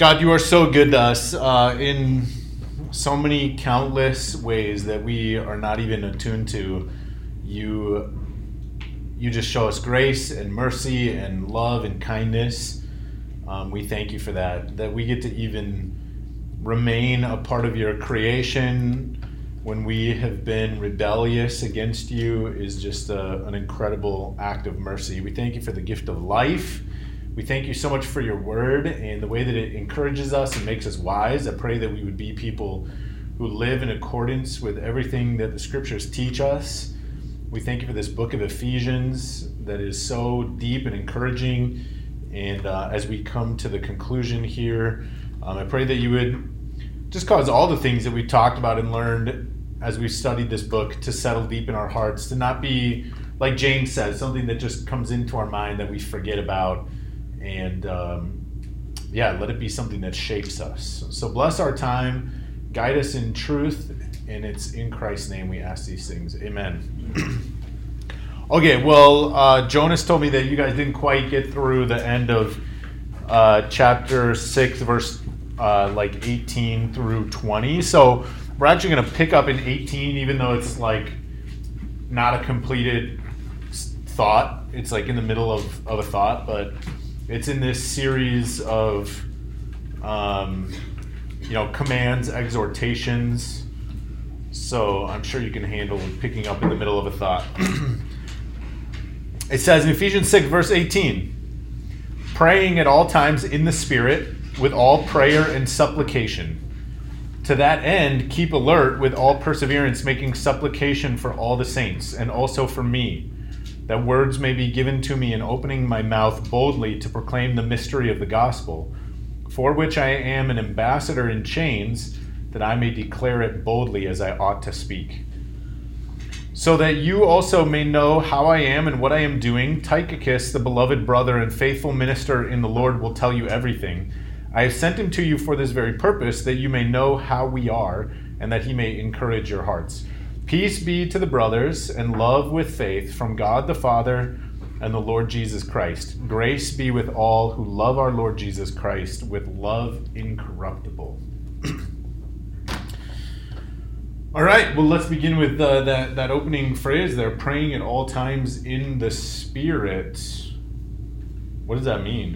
God, you are so good to us uh, in so many countless ways that we are not even attuned to. You, you just show us grace and mercy and love and kindness. Um, we thank you for that. That we get to even remain a part of your creation when we have been rebellious against you is just a, an incredible act of mercy. We thank you for the gift of life. We thank you so much for your word and the way that it encourages us and makes us wise. I pray that we would be people who live in accordance with everything that the scriptures teach us. We thank you for this book of Ephesians that is so deep and encouraging. And uh, as we come to the conclusion here, um, I pray that you would just cause all the things that we talked about and learned as we studied this book to settle deep in our hearts, to not be, like James says, something that just comes into our mind that we forget about. And um, yeah, let it be something that shapes us. So bless our time, guide us in truth, and it's in Christ's name we ask these things. Amen. okay, well, uh, Jonas told me that you guys didn't quite get through the end of uh, chapter 6, verse uh, like 18 through 20. So we're actually going to pick up in 18, even though it's like not a completed thought. It's like in the middle of, of a thought, but it's in this series of, um, you know, commands, exhortations. So I'm sure you can handle picking up in the middle of a thought. it says in Ephesians 6, verse 18 praying at all times in the Spirit with all prayer and supplication to that end, keep alert with all perseverance, making supplication for all the saints, and also for me, that words may be given to me in opening my mouth boldly to proclaim the mystery of the gospel, for which I am an ambassador in chains, that I may declare it boldly as I ought to speak. So that you also may know how I am and what I am doing, Tychicus, the beloved brother and faithful minister in the Lord, will tell you everything I have sent him to you for this very purpose, that you may know how we are, and that he may encourage your hearts. Peace be to the brothers, and love with faith from God the Father and the Lord Jesus Christ. Grace be with all who love our Lord Jesus Christ with love incorruptible. all right, well, let's begin with uh, that, that opening phrase there praying at all times in the Spirit. What does that mean?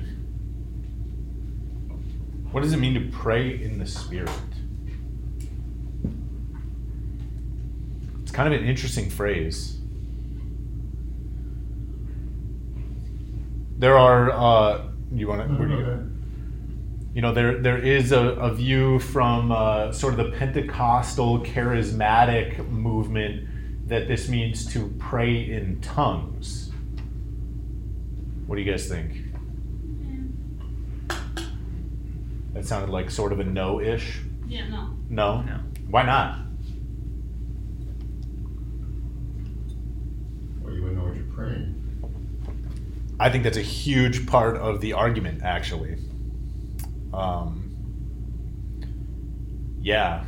What does it mean to pray in the Spirit? It's kind of an interesting phrase. There are, uh, you want to, you You know, there, there is a, a view from uh, sort of the Pentecostal charismatic movement that this means to pray in tongues. What do you guys think? That sounded like sort of a no-ish. Yeah, no. No? No. Why not? Well, you wouldn't know what you're praying. I think that's a huge part of the argument, actually. Um, yeah.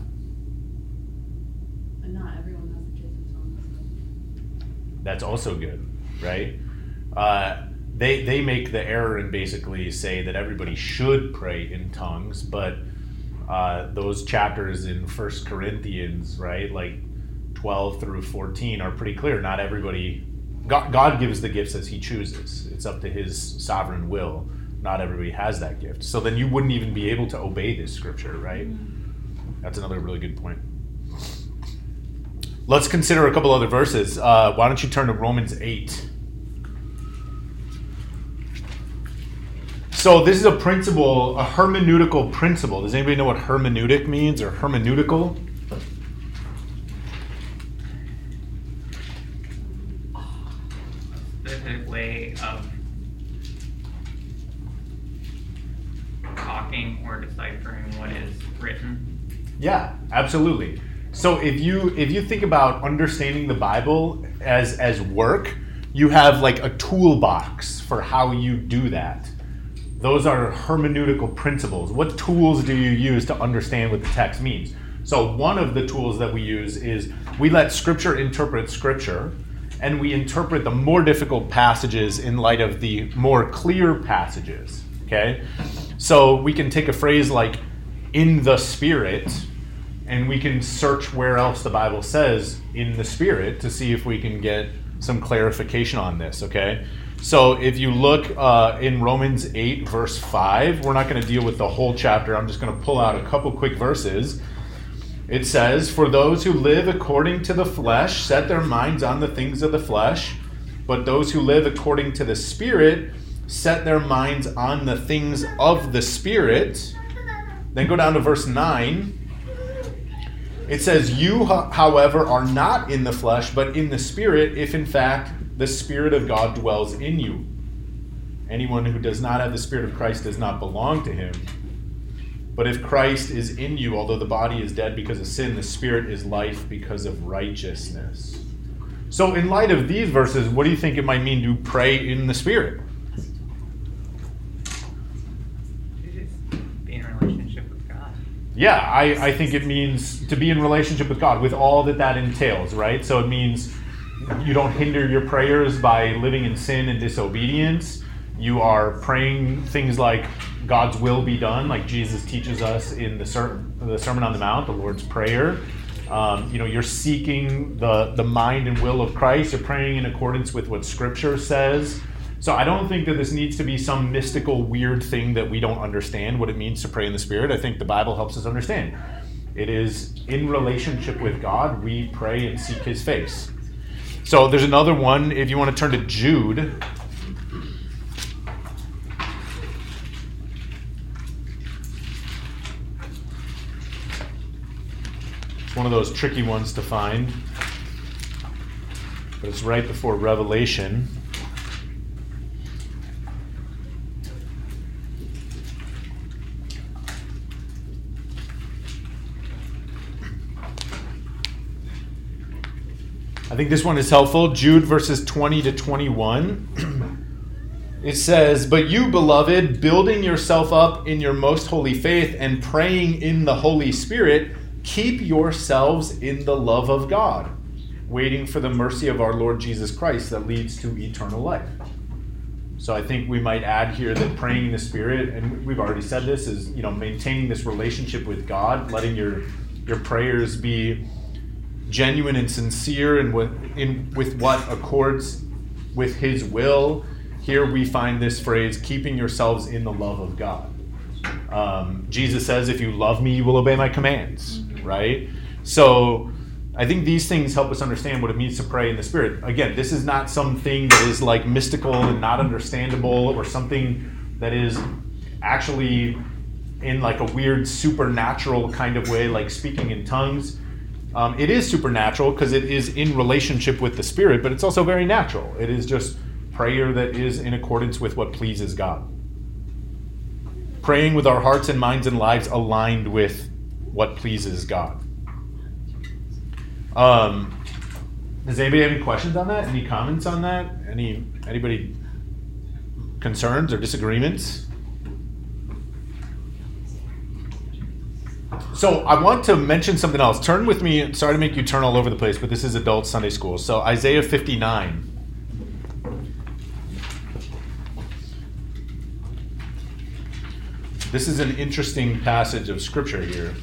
But not everyone has the gift of. That's also good, right? Uh, they they make the error and basically say that everybody should pray in tongues, but uh, those chapters in First Corinthians, right, like twelve through fourteen, are pretty clear. Not everybody. God, God gives the gifts as He chooses. It's up to His sovereign will. Not everybody has that gift. So then you wouldn't even be able to obey this scripture, right? That's another really good point. Let's consider a couple other verses. Uh, why don't you turn to Romans 8? So this is a principle, a hermeneutical principle. Does anybody know what hermeneutic means or hermeneutical? Specific way of talking or deciphering what is written. Yeah, absolutely. So if you if you think about understanding the Bible as as work, you have like a toolbox for how you do that. Those are hermeneutical principles. What tools do you use to understand what the text means? So, one of the tools that we use is we let Scripture interpret Scripture, and we interpret the more difficult passages in light of the more clear passages. Okay? So we can take a phrase like in the spirit and we can search where else the Bible says in the spirit to see if we can get some clarification on this, okay? So if you look uh, in Romans 8, verse 5, we're not going to deal with the whole chapter. I'm just going to pull out a couple quick verses. It says, For those who live according to the flesh set their minds on the things of the flesh, but those who live according to the Spirit set their minds on the things of the Spirit. Then go down to verse 9. It says, You, however, are not in the flesh, but in the Spirit, if in fact the Spirit of God dwells in you. Anyone who does not have the Spirit of Christ does not belong to him. But if Christ is in you, although the body is dead because of sin, the Spirit is life because of righteousness. So, in light of these verses, what do you think it might mean to pray in the Spirit? Be in a relationship with God. Yeah, I, I think it means to be in relationship with God with all that that entails, right? So it means you don't hinder your prayers by living in sin and disobedience. You are praying things like God's will be done, like Jesus teaches us in the, ser- the Sermon on the Mount, the Lord's Prayer. Um, you know, you're seeking the, the mind and will of Christ. You're praying in accordance with what Scripture says. So I don't think that this needs to be some mystical, weird thing that we don't understand what it means to pray in the Spirit. I think the Bible helps us understand. It is in relationship with God, we pray and seek His face. So there's another one. If you want to turn to Jude. It's one of those tricky ones to find. But it's right before Revelation. I think this one is helpful. Jude verses 20 to 21. It says, But you, beloved, building yourself up in your most holy faith and praying in the Holy Spirit, keep yourselves in the love of God, waiting for the mercy of our Lord Jesus Christ that leads to eternal life. So I think we might add here that praying in the Spirit, and we've already said this, is you know maintaining this relationship with God, letting your your prayers be genuine and sincere and with, in, with what accords with his will. Here we find this phrase, keeping yourselves in the love of God. Um, Jesus says, if you love me, you will obey my commands, right? So I think these things help us understand what it means to pray in the Spirit. Again, this is not something that is like mystical and not understandable or something that is actually in like a weird supernatural kind of way, like speaking in tongues um, it is supernatural because it is in relationship with the Spirit, but it's also very natural. It is just prayer that is in accordance with what pleases God. Praying with our hearts and minds and lives aligned with what pleases God. Um, does anybody have any questions on that? Any comments on that? Any anybody concerns or disagreements? So I want to mention something else. Turn with me. Sorry to make you turn all over the place, but this is adult Sunday school. So Isaiah 59. This is an interesting passage of scripture here.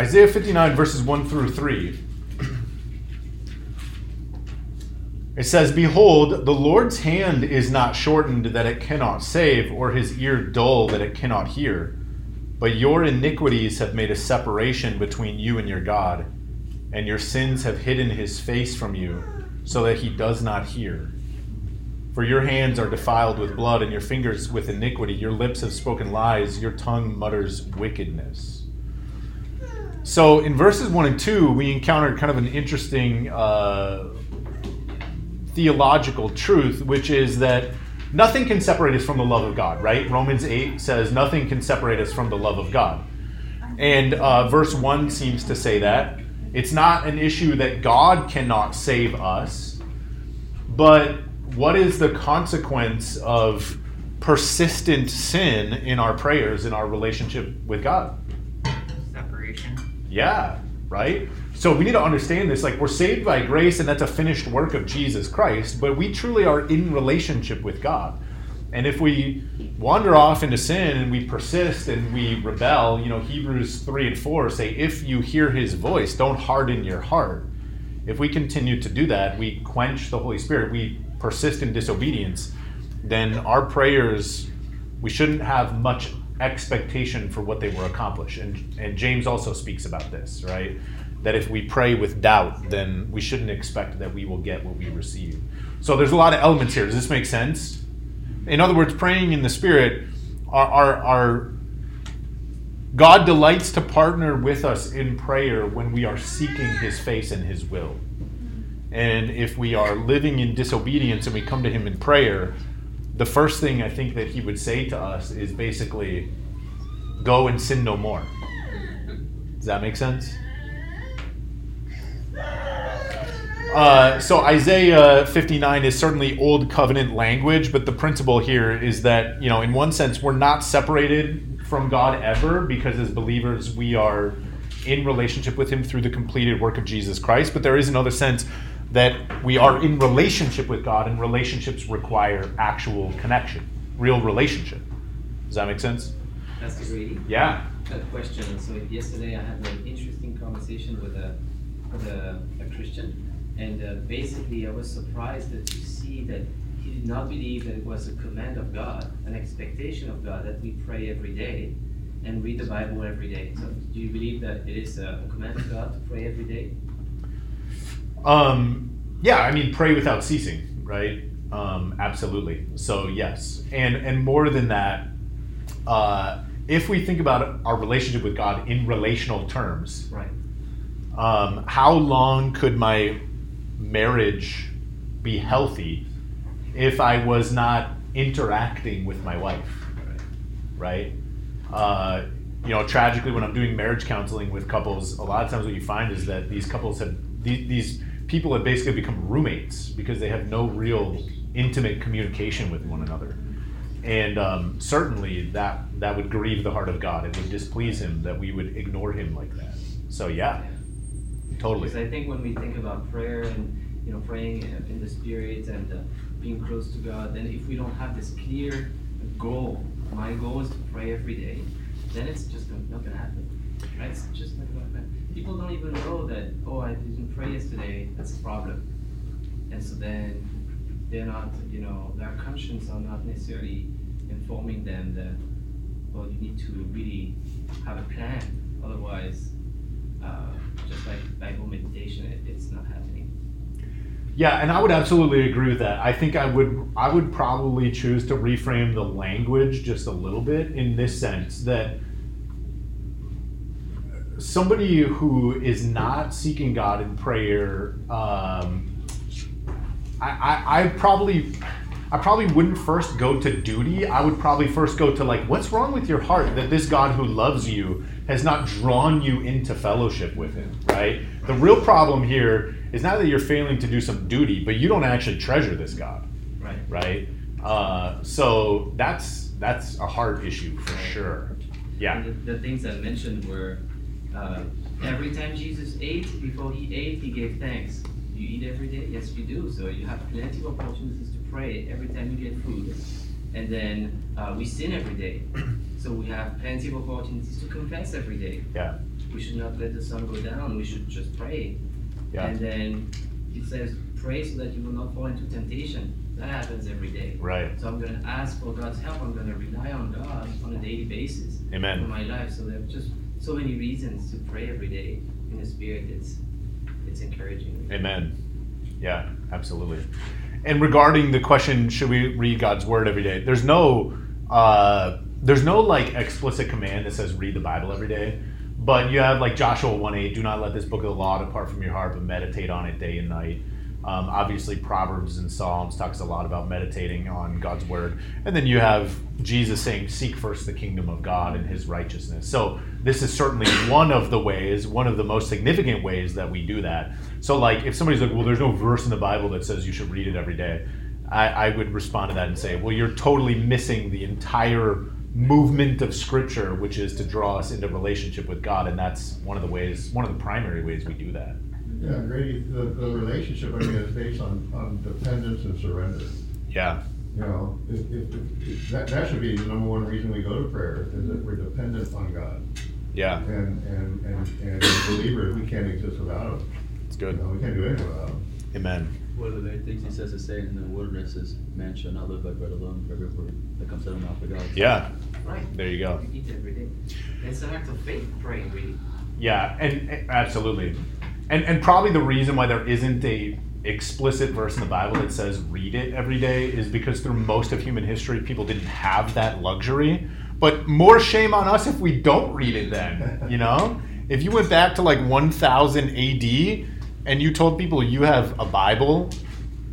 Isaiah 59, verses 1 through 3. It says, Behold, the Lord's hand is not shortened that it cannot save, or his ear dull that it cannot hear. But your iniquities have made a separation between you and your God, and your sins have hidden his face from you, so that he does not hear. For your hands are defiled with blood, and your fingers with iniquity. Your lips have spoken lies, your tongue mutters wickedness. So in verses one and two, we encountered kind of an interesting uh, theological truth, which is that nothing can separate us from the love of God, right? Romans 8 says nothing can separate us from the love of God. And uh, verse 1 seems to say that. It's not an issue that God cannot save us, but what is the consequence of persistent sin in our prayers, in our relationship with God? Yeah, right? So we need to understand this. Like, we're saved by grace, and that's a finished work of Jesus Christ, but we truly are in relationship with God. And if we wander off into sin and we persist and we rebel, you know, Hebrews 3 and 4 say, if you hear his voice, don't harden your heart. If we continue to do that, we quench the Holy Spirit, we persist in disobedience, then our prayers, we shouldn't have much expectation for what they were accomplished. And, and James also speaks about this, right? That if we pray with doubt, then we shouldn't expect that we will get what we receive. So there's a lot of elements here. Does this make sense? In other words, praying in the Spirit, our, our, our God delights to partner with us in prayer when we are seeking His face and His will. And if we are living in disobedience and we come to Him in prayer, the first thing I think that He would say to us is basically, go and sin no more. Does that make sense? Uh, so Isaiah 59 is certainly old covenant language, but the principle here is that, you know, in one sense, we're not separated from God ever because as believers, we are in relationship with Him through the completed work of Jesus Christ. But there is another sense that we are in relationship with God, and relationships require actual connection, real relationship. Does that make sense? Pastor Grady, Yeah. a question. So yesterday I had an interesting conversation with a with a, a Christian, and uh, basically I was surprised that to see that he did not believe that it was a command of God, an expectation of God that we pray every day and read the Bible every day. So do you believe that it is a command of God to pray every day? Um, yeah, I mean, pray without ceasing, right? Um, absolutely. So yes, and and more than that, uh, if we think about our relationship with God in relational terms, Right. um, how long could my marriage be healthy if I was not interacting with my wife? right? Uh, you know, tragically, when I'm doing marriage counseling with couples, a lot of times what you find is that these couples have these, these people have basically become roommates because they have no real intimate communication with one another, and um, certainly that that would grieve the heart of God. It would displease Him that we would ignore Him like that. So yeah, totally. Because I think when we think about prayer and you know praying in the spirit and uh, being close to God, then if we don't have this clear goal, my goal is to pray every day, then it's just not gonna happen. Right? It's just not gonna happen. People don't even know that. Oh, I didn't pray yesterday. That's a problem. And so then they're not, you know, their conscience are not necessarily informing them that, well, you need to really have a plan. Otherwise, uh, just like Bible meditation, it, it's not happening. Yeah, and I would absolutely agree with that. I think I would I would probably choose to reframe the language just a little bit in this sense that somebody who is not seeking God in prayer, um, I, I, I probably I probably wouldn't first go to duty. I would probably first go to like, what's wrong with your heart that this God who loves you has not drawn you into fellowship with Him, right? The real problem here is not that you're failing to do some duty, but you don't actually treasure this God, Right. right? Uh, so that's that's a hard issue for sure. Yeah, the, the things I mentioned were uh, every time Jesus ate, before he ate, he gave thanks. You eat every day? Yes, you do. So you have plenty of opportunities to pray every time you get food. And then uh, we sin every day. So we have plenty of opportunities to confess every day. yeah, We should not let the sun go down. We should just pray. yeah, And then it says, pray so that you will not fall into temptation. That happens every day. right. So I'm going to ask for God's help. I'm going to rely on God on a daily basis Amen. for my life. So are just so many reasons to pray every day in the Spirit. It's it's encouraging. Amen. Yeah, absolutely. And regarding the question, should we read God's word every day? There's no, uh, there's no like explicit command that says read the Bible every day. But you have like Joshua 1 8, do not let this book of the law depart from your heart, but meditate on it day and night. Um, obviously, Proverbs and Psalms talks a lot about meditating on God's word, and then you have Jesus saying, "Seek first the kingdom of God and His righteousness." So this is certainly one of the ways, one of the most significant ways that we do that. So, like, if somebody's like, "Well, there's no verse in the Bible that says you should read it every day," I, I would respond to that and say, "Well, you're totally missing the entire movement of Scripture, which is to draw us into relationship with God, and that's one of the ways, one of the primary ways we do that. Yeah, Grady, the, the relationship, I mean, is based on, on dependence and surrender. Yeah, You know, if, if, if, that, that should be the number one reason we go to prayer, is that we're dependent on God. yeah, And, and, and, and as believers, we can't exist without him. it's You good. know, we can't do anything without him. Amen. One of the main things he says to Satan the wilderness is, man shall not live by bread alone, but every word that comes out of the mouth of God. Yeah, Right. there you go. You eat every day. It's an act of faith praying, really. Yeah, and, and absolutely, and and probably the reason why there isn't a explicit verse in the Bible that says read it every day is because through most of human history, people didn't have that luxury. But more shame on us if we don't read it then. You know, if you went back to like 1000 AD and you told people you have a Bible,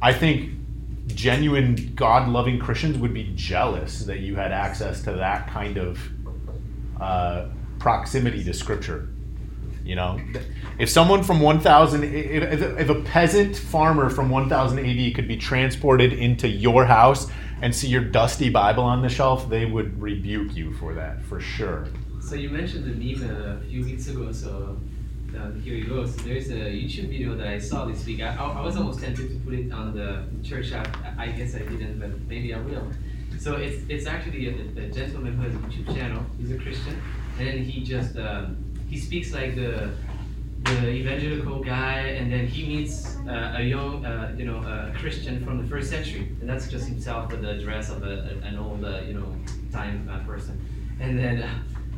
I think genuine God loving Christians would be jealous that you had access to that kind of uh, proximity to Scripture. You know, if someone from 1000, if, if, a peasant farmer from 1000 AD could be transported into your house and see your dusty Bible on the shelf, they would rebuke you for that, for sure. So you mentioned the meme a few weeks ago, so uh, here you go. So there's a YouTube video that I saw this week. I, I was almost tempted to put it on the church app. I guess I didn't, but maybe I will. So it's it's actually a, a gentleman who has a YouTube channel. He's a Christian, and he just um, he speaks like the the evangelical guy, and then he meets uh, a young, uh, you know, a Christian from the first century, and that's just himself with the dress of a, an old, uh, you know, time uh, person, and then.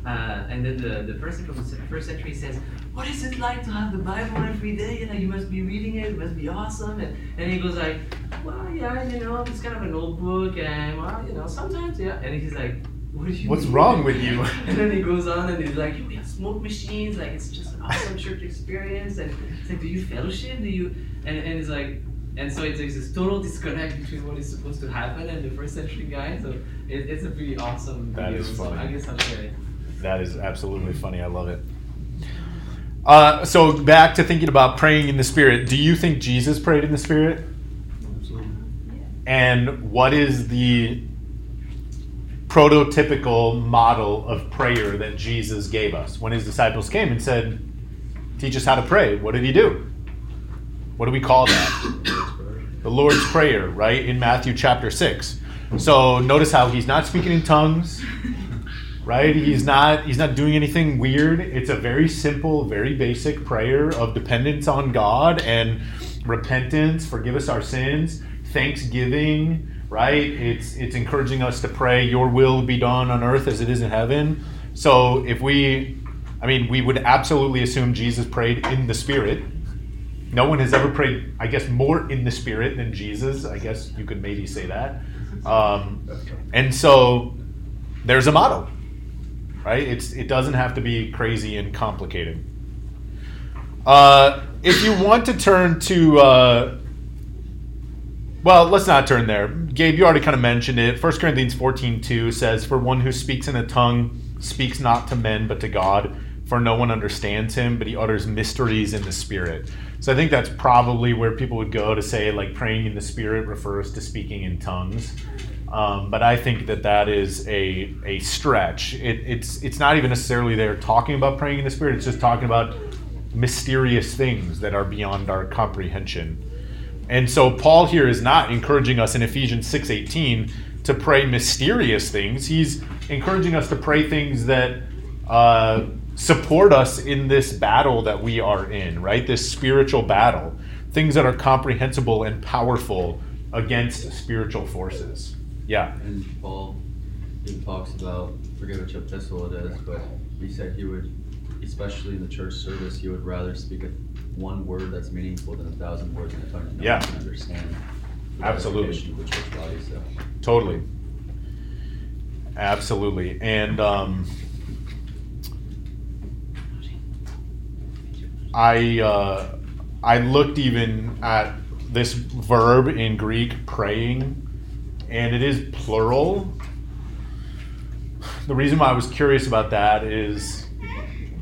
Uh, and then the, the person from the first century says, What is it like to have the Bible every day? You know, you must be reading it, it must be awesome. And, and he goes like, Well, yeah, you know, it's kind of an old book, and well, you know, sometimes, yeah. And he's like, What you What's mean?" wrong with you? and then he goes on and he's like, we have smoke machines, like it's just an awesome church experience. And it's like, do you fellowship? Do you? And, and it's like, and so it's, there's this total disconnect between what is supposed to happen and the first century guy. So it, it's a pretty awesome That video. is So funny. I guess I'll share it. That is absolutely funny. I love it. Uh, so back to thinking about praying in the Spirit. Do you think Jesus prayed in the Spirit? Absolutely. And what is the prototypical model of prayer that Jesus gave us? When his disciples came and said, Teach us how to pray, what did he do? What do we call that? The Lord's Prayer, right? In Matthew chapter 6. So notice how he's not speaking in tongues, right? He's not he's not doing anything weird. It's a very simple, very basic prayer of dependence on God and repentance, forgive us our sins, thanksgiving, right? It's it's encouraging us to pray your will be done on earth as it is in heaven. So if we I mean, we would absolutely assume Jesus prayed in the spirit. No one has ever prayed, I guess, more in the spirit than Jesus. I guess you could maybe say that. Um, and so there's a model, right? It's it doesn't have to be crazy and complicated. Uh, if you want to turn to, uh, well, let's not turn there. Gabe, you already kind of mentioned it. 1 Corinthians 14 2 says, For one who speaks in a tongue speaks not to men but to God, for no one understands him, but he utters mysteries in the Spirit. So I think that's probably where people would go to say, like, praying in the Spirit refers to speaking in tongues. Um, but I think that that is a, a stretch. It, it's, it's not even necessarily there talking about praying in the Spirit, it's just talking about mysterious things that are beyond our comprehension. And so Paul here is not encouraging us in Ephesians 6:18 to pray mysterious things. He's encouraging us to pray things that uh, support us in this battle that we are in, right? This spiritual battle, things that are comprehensible and powerful against spiritual forces. Yeah. And Paul talks about, forget which epistle it is, but he said he would, especially in the church service, he would rather speak a, one word that's meaningful than a thousand words in a tongue that no Yeah. one can understand. Absolutely. edification of The church body, so. Totally. Absolutely. And um, I uh, I looked even at this verb in Greek, praying, and it is plural. The reason why I was curious about that is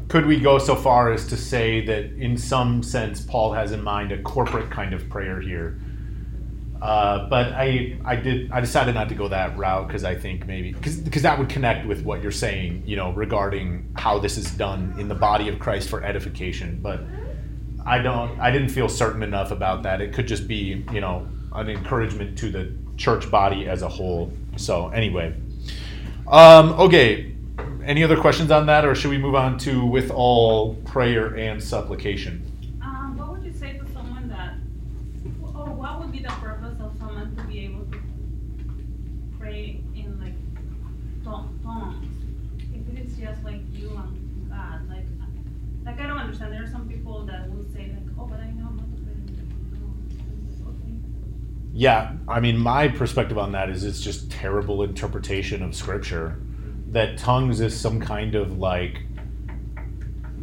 could we go so far as to say that in some sense Paul has in mind a corporate kind of prayer here? Uh, but I, I did, I decided not to go that route because I think maybe because that would connect with what you're saying, you know, regarding how this is done in the body of Christ for edification. But I don't, I didn't feel certain enough about that. It could just be, you know, an encouragement to the church body as a whole. So anyway, um, okay. Any other questions on that, or should we move on to with all prayer and supplication? Um, what would you say to someone that, or what would be the purpose of someone to be able to pray in like to- tongues? If it is just like you and God, like, like I don't understand, there are some people that will say like, oh, but I know how to pray. Okay. Yeah, I mean, my perspective on that is it's just terrible interpretation of scripture. That tongues is some kind of like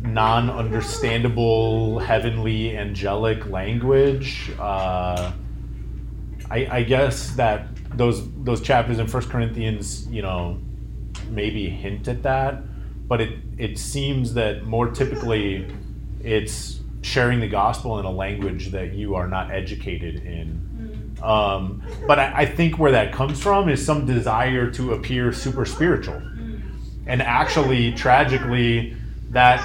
non understandable, heavenly, angelic language. Uh, I, I guess that those those chapters in First Corinthians, you know, maybe hint at that, but it it seems that more typically it's sharing the gospel in a language that you are not educated in. Mm. Um, but I, I think where that comes from is some desire to appear super spiritual. And actually, tragically, that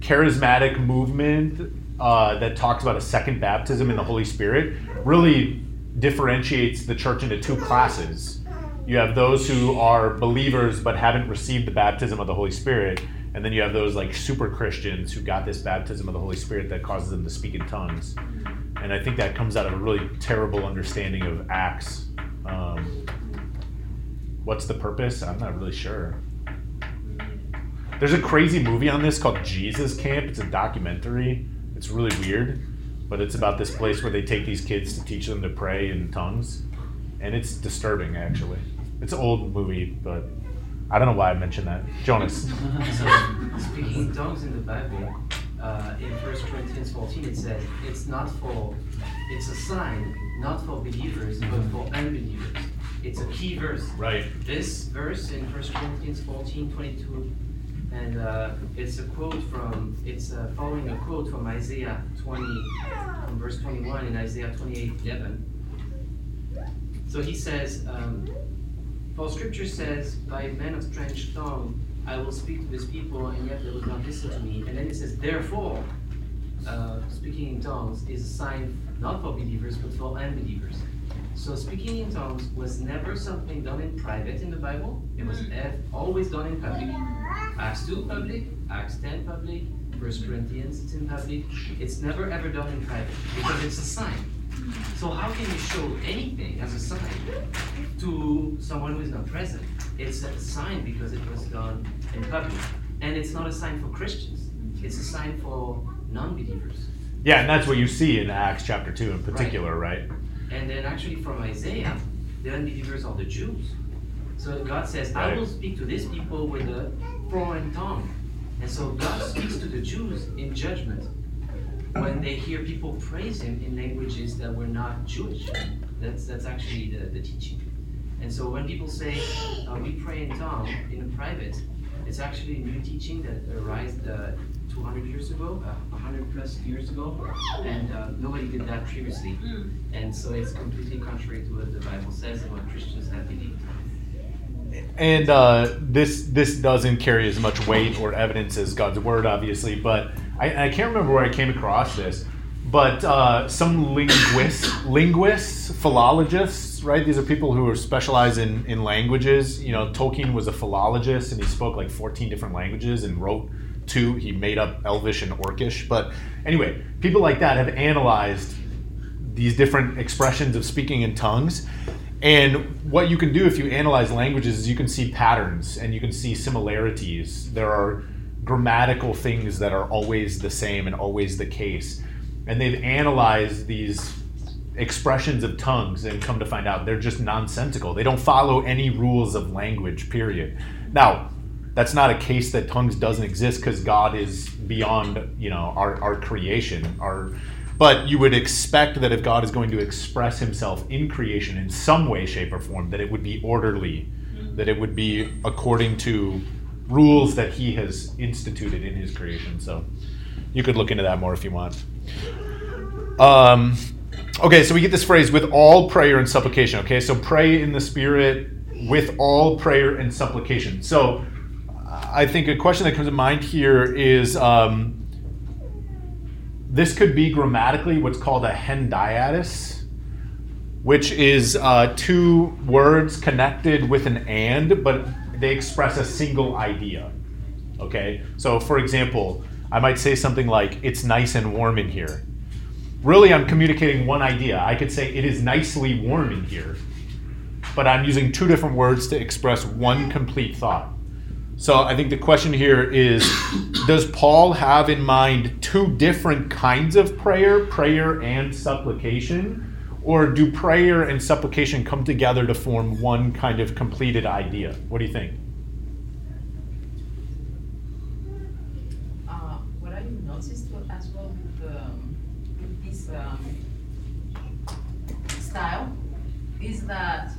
charismatic movement uh, that talks about a second baptism in the Holy Spirit really differentiates the church into two classes. You have those who are believers but haven't received the baptism of the Holy Spirit, and then you have those like super Christians who got this baptism of the Holy Spirit that causes them to speak in tongues. And I think that comes out of a really terrible understanding of Acts. Um, what's the purpose? I'm not really sure. There's a crazy movie on this called Jesus Camp. It's a documentary. It's really weird, but it's about this place where they take these kids to teach them to pray in tongues, and it's disturbing actually. It's an old movie, but I don't know why I mentioned that. Jonas. Speaking in tongues in the Bible, uh, in 1 Corinthians 14, it says it's not for, it's a sign not for believers but for unbelievers. It's a key verse. Right. This verse in 1 Corinthians 14, 22, and uh, it's a quote from, it's uh, following a quote from Isaiah 20, from verse 21 in Isaiah 28, 11. So he says, um, For scripture says, By men of strange tongue I will speak to this people, and yet they will not listen to me. And then he says, Therefore, uh, speaking in tongues is a sign not for believers, but for unbelievers. So speaking in tongues was never something done in private in the Bible. It was mm. always done in public. Acts 2 public, Acts 10 public, 1 mm. Corinthians it's in public. It's never ever done in private because it's a sign. Mm. So how can you show anything as a sign to someone who is not present? It's a sign because it was done in public. And it's not a sign for Christians. It's a sign for non-believers. Yeah, and that's what you see in Acts chapter 2 in particular, right? And then actually from Isaiah, the unbelievers are the Jews. So God says, I will speak to these people with a foreign tongue. And so God speaks to the Jews in judgment when they hear people praise him in languages that were not Jewish. That's that's actually the, the teaching. And so when people say uh, we pray in tongue in private, it's actually a new teaching that arose uh, 200 years ago, uh, 100 plus years ago, and uh, nobody did that previously. And so it's completely contrary to what the Bible says and what Christians have believed. and uh, this this doesn't carry as much weight or evidence as God's word, obviously. But I, I can't remember where I came across this. But uh, some linguists, linguists, philologists, right? These are people who are specialized in, in languages. You know, Tolkien was a philologist, and he spoke like 14 different languages and wrote two. He made up Elvish and Orcish. But anyway, people like that have analyzed these different expressions of speaking in tongues. And what you can do if you analyze languages is you can see patterns and you can see similarities. There are grammatical things that are always the same and always the case. And they've analyzed these expressions of tongues and come to find out they're just nonsensical. They don't follow any rules of language, period. Now, that's not a case that tongues doesn't exist because God is beyond, you know, our, our creation. Our but you would expect that if God is going to express himself in creation in some way, shape, or form, that it would be orderly, that it would be according to rules that he has instituted in his creation. So you could look into that more if you want. Um, okay, so we get this phrase with all prayer and supplication. Okay, so pray in the Spirit with all prayer and supplication. So I think a question that comes to mind here is um, this could be grammatically what's called a hendiadys, which is uh, two words connected with an and, but they express a single idea. Okay, so for example, I might say something like, It's nice and warm in here. Really, I'm communicating one idea. I could say, It is nicely warm in here, but I'm using two different words to express one complete thought. So I think the question here is Does Paul have in mind two different kinds of prayer, prayer and supplication? Or do prayer and supplication come together to form one kind of completed idea? What do you think? Uh, what I noticed as well with, this um, style is that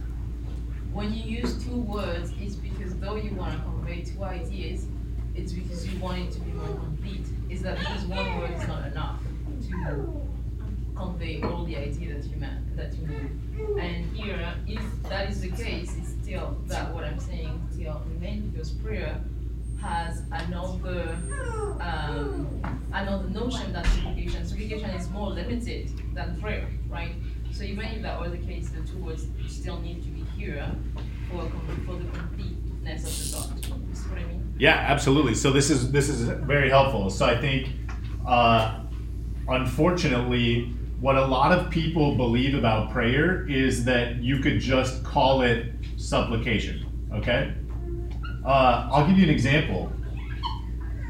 when you use two words, it's because though you want to two ideas, it's because you want it to be more complete. Is that because one word is not enough to convey all the idea that you meant that you need. And here, if that is the case, it's still that what I'm saying still remains because prayer has another um, another notion than supplication. Supplication is more limited than prayer, right? So even if that were the case, the two words still need to be here for for the completeness of the thought. What I mean? Yeah, absolutely. So this is this is very helpful. So I think, uh, unfortunately, what a lot of people believe about prayer is that you could just call it supplication. Okay. Uh, I'll give you an example.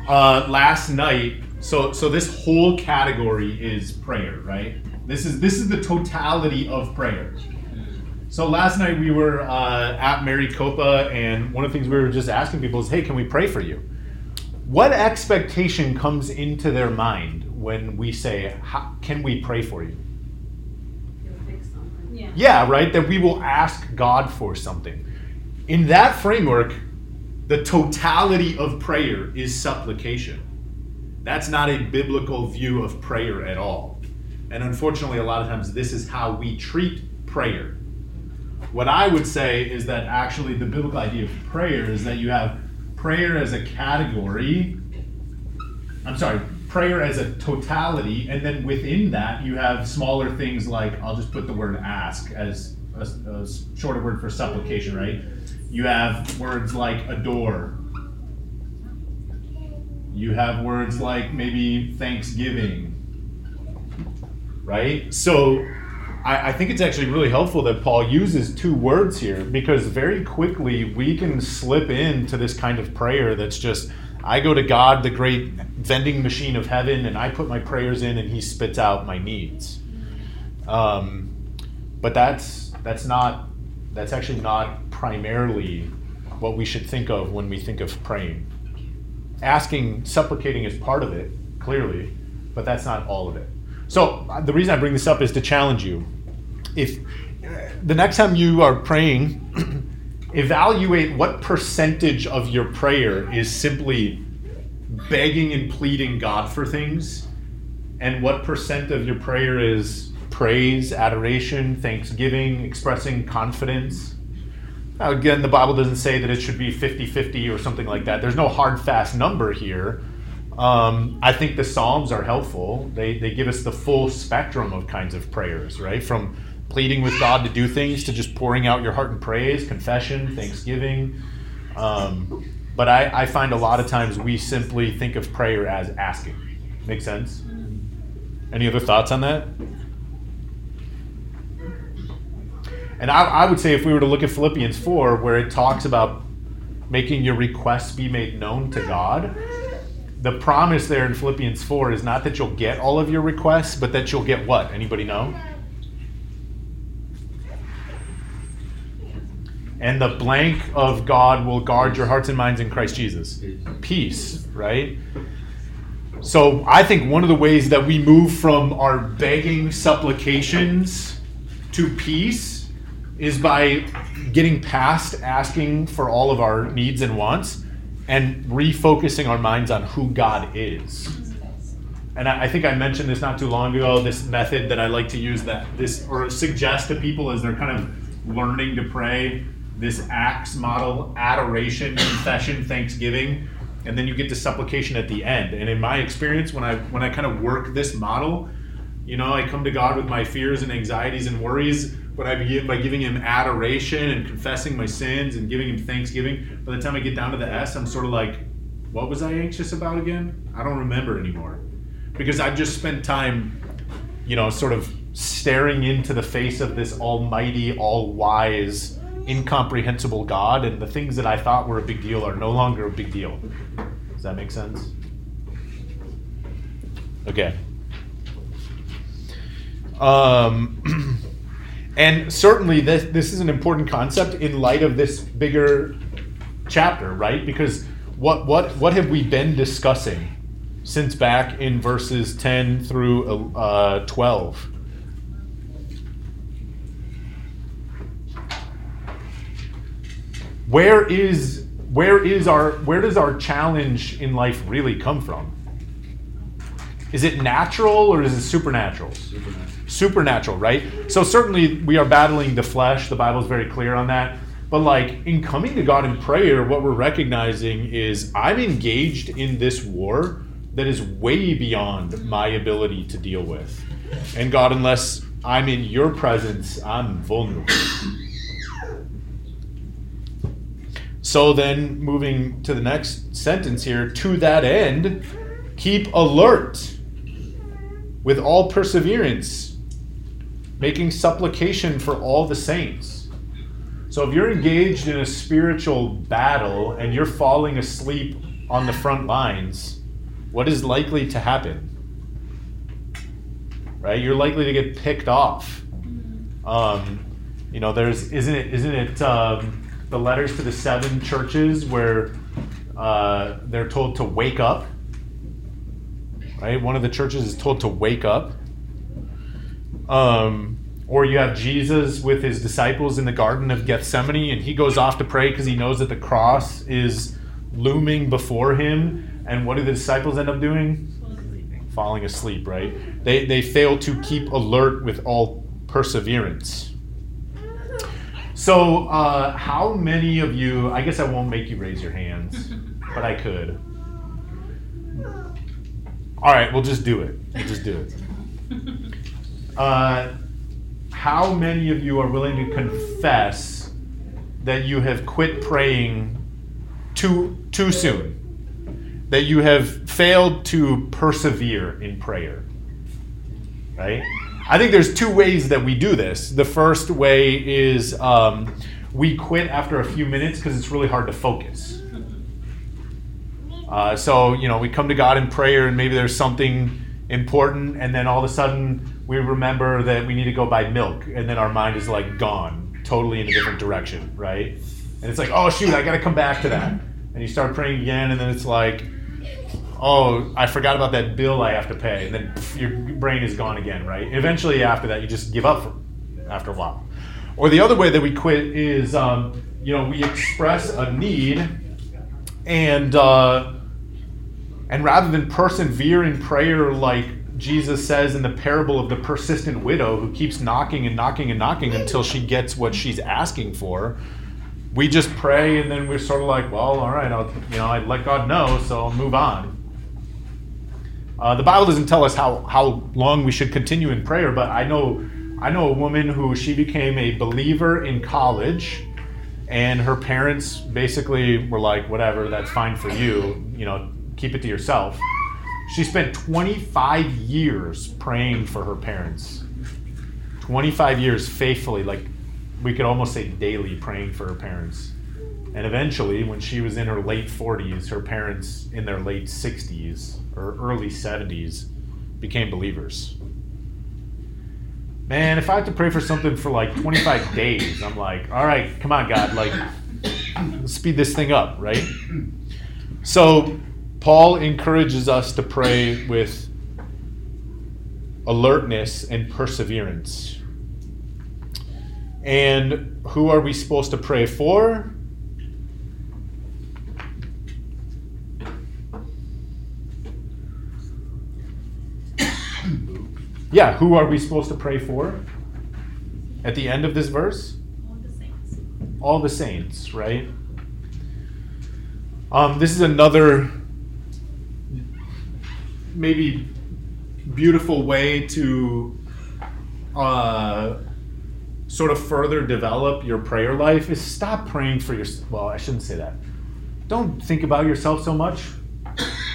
Uh, last night, so so this whole category is prayer, right? This is this is the totality of prayer. So last night we were uh, at Maricopa, and one of the things we were just asking people is, "Hey, can we pray for you?" What expectation comes into their mind when we say, "How- "Can we pray for you?" Yeah. Yeah, right. That we will ask God for something. In that framework, the totality of prayer is supplication. That's not a biblical view of prayer at all. And unfortunately, a lot of times, this is how we treat prayer. What I would say is that actually the biblical idea of prayer is that you have prayer as a category. I'm sorry, prayer as a totality, and then within that you have smaller things like I'll just put the word ask as a, a shorter word for supplication, right? You have words like adore. You have words like maybe thanksgiving, right? So I, I think it's actually really helpful that Paul uses two words here because very quickly we can slip into this kind of prayer that's just I go to God, the great vending machine of heaven, and I put my prayers in, and He spits out my needs. Um, but that's that's not that's actually not primarily what we should think of when we think of praying. Asking, supplicating is part of it, clearly, but that's not all of it. So uh, the reason I bring this up is to challenge you. If the next time you are praying, evaluate what percentage of your prayer is simply begging and pleading God for things, and what percent of your prayer is praise, adoration, thanksgiving, expressing confidence. Now, again, the Bible doesn't say that it should be 50 50 or something like that. There's no hard, fast number here. Um, I think the Psalms are helpful. They, they give us the full spectrum of kinds of prayers, right? From pleading with God to do things to just pouring out your heart in praise, confession, thanksgiving. Um, but I, I find a lot of times we simply think of prayer as asking. Make sense? Any other thoughts on that? And I, I would say if we were to look at Philippians 4, where it talks about making your requests be made known to God, the promise there in Philippians 4 is not that you'll get all of your requests, but that you'll get what? Anybody know? And the blank of God will guard your hearts and minds in Christ Jesus. Peace, right? So I think one of the ways that we move from our begging supplications to peace is by getting past asking for all of our needs and wants and refocusing our minds on who God is. and I, think I mentioned this not too long ago. This method that I like to use that this or suggest to people as they're kind of learning to pray. This acts model: adoration, confession, thanksgiving, and then you get to supplication at the end. And in my experience, when I when I kind of work this model, you know, I come to God with my fears and anxieties and worries. But I begin by giving Him adoration and confessing my sins and giving Him thanksgiving. By the time I get down to the S, I'm sort of like, what was I anxious about again? I don't remember anymore. Because I've just spent time, you know, sort of staring into the face of this almighty, all wise, incomprehensible God, and the things that I thought were a big deal are no longer a big deal. Does that make sense? Okay. Um, and certainly this, this is an important concept in light of this bigger chapter, right? Because what, what, what have we been discussing since back in verses 10 through uh, 12? Where is where is our where does our challenge in life really come from? Is it natural or is it supernatural? Supernatural. Supernatural, right? So certainly we are battling the flesh. The Bible is very clear on that. But like in coming to God in prayer, what we're recognizing is I'm engaged in this war that is way beyond my ability to deal with. And God, unless I'm in your presence, I'm vulnerable. So then, moving to the next sentence here, to that end, keep alert with all perseverance, making supplication for all the saints. So if you're engaged in a spiritual battle and you're falling asleep on the front lines, what is likely to happen? Right? You're likely to get picked off. Um, you know, there's isn't it isn't it um, the letters to the seven churches where uh, they're told to wake up. Right? One of the churches is told to wake up. Um, or you have Jesus with his disciples in the Garden of Gethsemane, and he goes off to pray because he knows that the cross is looming before him. And what do the disciples end up doing? Falling asleep, right? They, they fail to keep alert with all perseverance. So, uh, how many of you, I guess I won't make you raise your hands, but I could. All right, we'll just do it. We'll just do it. Uh, how many of you are willing to confess that you have quit praying too too soon? That you have failed to persevere in prayer? Right? I think there's two ways that we do this. The first way is um, we quit after a few minutes because it's really hard to focus. Uh, so, you know, we come to God in prayer and maybe there's something important, and then all of a sudden we remember that we need to go buy milk, and then our mind is like gone, totally in a different direction, right? And it's like, oh, shoot, I got to come back to that. And you start praying again, and then it's like, oh, I forgot about that bill I have to pay, and then pff, your brain is gone again, right? Eventually, after that, you just give up for, after a while. Or the other way that we quit is, um, you know, we express a need, and uh, and rather than persevere in prayer like Jesus says in the parable of the persistent widow who keeps knocking and knocking and knocking until she gets what she's asking for, we just pray and then we're sort of like, well, all right, I'll, you know, I let God know, so I'll move on. Uh, the Bible doesn't tell us how, how long we should continue in prayer, but I know I know a woman who she became a believer in college, and her parents basically were like, whatever, that's fine for you, you know, keep it to yourself. She spent 25 years praying for her parents. 25 years faithfully, like we could almost say daily, praying for her parents. And eventually, when she was in her late 40s, her parents in their late 60s or early 70s became believers. Man, if I have to pray for something for like 25 days, I'm like, all right, come on, God, like, speed this thing up, right? So, Paul encourages us to pray with alertness and perseverance. And who are we supposed to pray for? Yeah, who are we supposed to pray for? At the end of this verse? All the saints. all the saints, right? Um, this is another maybe beautiful way to uh, sort of further develop your prayer life is stop praying for your well i shouldn't say that don't think about yourself so much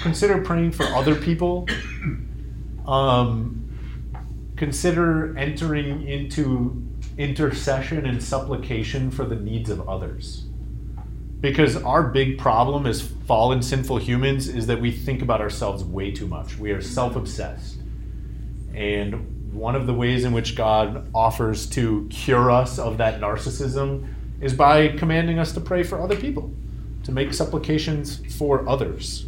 consider praying for other people um, consider entering into intercession and supplication for the needs of others. Because our big problem as fallen, sinful humans is that we think about ourselves way too much. We are self obsessed. And one of the ways in which God offers to cure us of that narcissism is by commanding us to pray for other people, to make supplications for others.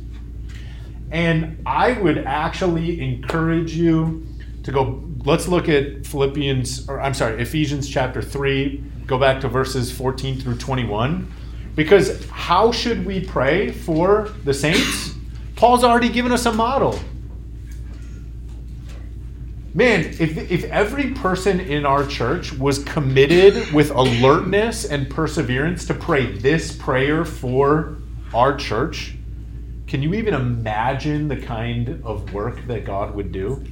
And I would actually encourage you to go let's look at Philippians or I'm sorry, Ephesians chapter 3, go back to verses 14 through 21 because how should we pray for the saints? Paul's already given us a model. Man, if, if every person in our church was committed with alertness and perseverance to pray this prayer for our church, can you even imagine the kind of work that God would do?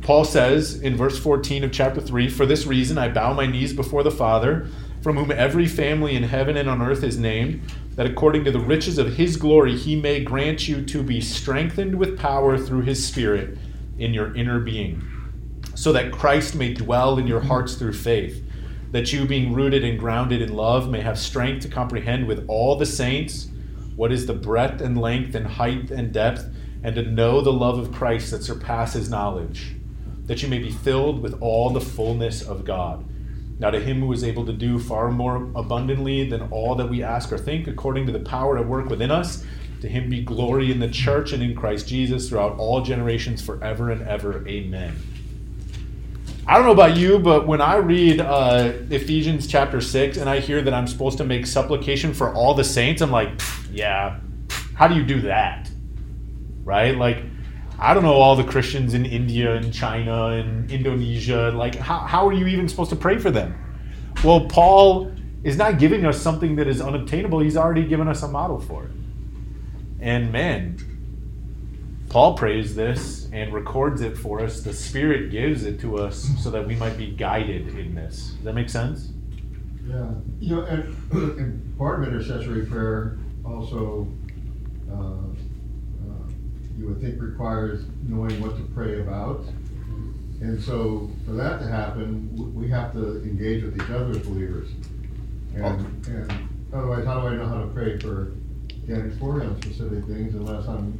Paul says in verse 14 of chapter 3 For this reason I bow my knees before the Father, from whom every family in heaven and on earth is named, that according to the riches of his glory he may grant you to be strengthened with power through his Spirit in your inner being, so that Christ may dwell in your hearts through faith, that you, being rooted and grounded in love, may have strength to comprehend with all the saints what is the breadth and length and height and depth and to know the love of Christ that surpasses knowledge, that you may be filled with all the fullness of God. Now, to him who is able to do far more abundantly than all that we ask or think, according to the power at work within us, to him be glory in the church and in Christ Jesus throughout all generations, forever and ever. Amen. I don't know about you, but when I read uh, Ephesians chapter 6 and I hear that I'm supposed to make supplication for all the saints, I'm like, yeah, how do you do that? right? Like, I don't know all the Christians in India and China and Indonesia. Like, how, how are you even supposed to pray for them? Well, Paul is not giving us something that is unobtainable. He's already given us a model for it. And man, Paul prays this and records it for us. The Spirit gives it to us so that we might be guided in this. Does that make sense? Yeah, you know, and, and part of intercessory prayer also, uh, uh, you would think requires knowing what to pray about. And so for that to happen, w- we have to engage with each other as believers. And, and otherwise, how do I know how to pray for Danny Ford on specific things unless I'm,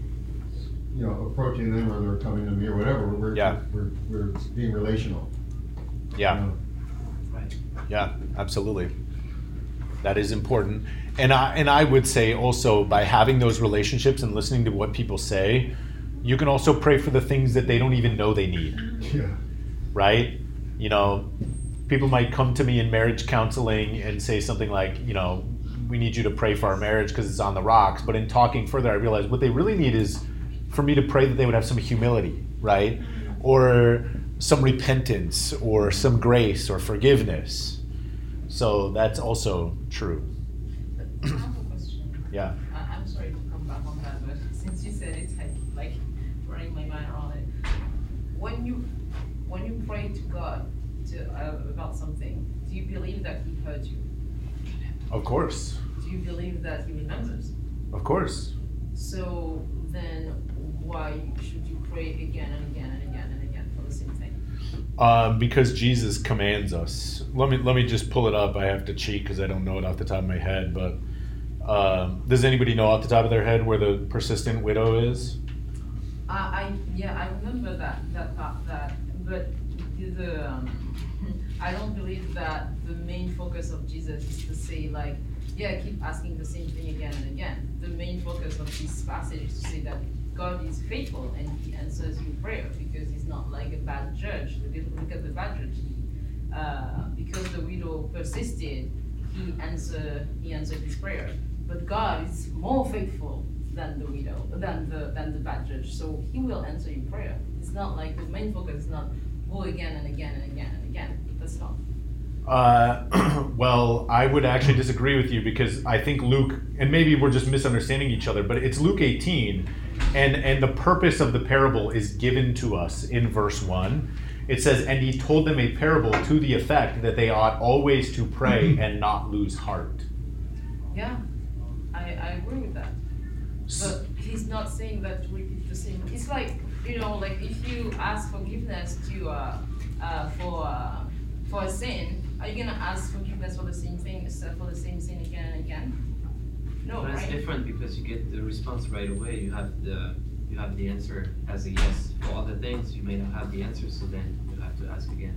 you know, approaching them or they're coming to me or whatever, we're, Yeah. we're, we're being relational. you Yeah. know? Yeah, absolutely. That is important. And I and I would say also by having those relationships and listening to what people say, you can also pray for the things that they don't even know they need, Yeah. right? You know, people might come to me in marriage counseling and say something like, you know, we need you to pray for our marriage because it's on the rocks. But in talking further, I realized what they really need is for me to pray that they would have some humility, right? Or some repentance or some grace or forgiveness. So that's also true. I have a question. Yeah. I, I'm sorry to come back on that, but since you said it, I keep like running my mind around it. When you, when you pray to God to, uh, about something, do you believe that He heard you? Of course. Do you believe that He remembers? Of course. So then, why should you pray again and again and again and again for the same thing? Um, because Jesus commands us. Let me let me just pull it up. I have to cheat because I don't know it off the top of my head. But um, does anybody know off the top of their head where the persistent widow is? I, I yeah, I remember that that part that, but the um, I don't believe that the main focus of Jesus is to say like, yeah, keep asking the same thing again and again. The main focus of this passage is to say that God is faithful and He answers your prayer because He's not like a bad judge. Look at, the bad judge. Uh, because the widow persisted, He answered He answered his prayer. But God is more faithful than the widow, than the than the bad judge. So he will answer your prayer. It's not like the main focus is not go again and again and again and again. That's not. Uh, well, I would actually disagree with you because I think Luke, and maybe we're just misunderstanding each other, but it's Luke 18, and and the purpose of the parable is given to us in verse one. It says, "And he told them a parable to the effect that they ought always to pray and not lose heart." Yeah, I, I agree with that. But he's not saying that repeat the same. It's like you know, like if you ask forgiveness to uh, uh, for uh, for a sin, are you gonna ask forgiveness for the same thing for the same sin again and again? No, But it's right? different because you get the response right away. You have the you have the answer as a yes. For other things, you may not have the answer, so then you have to ask again.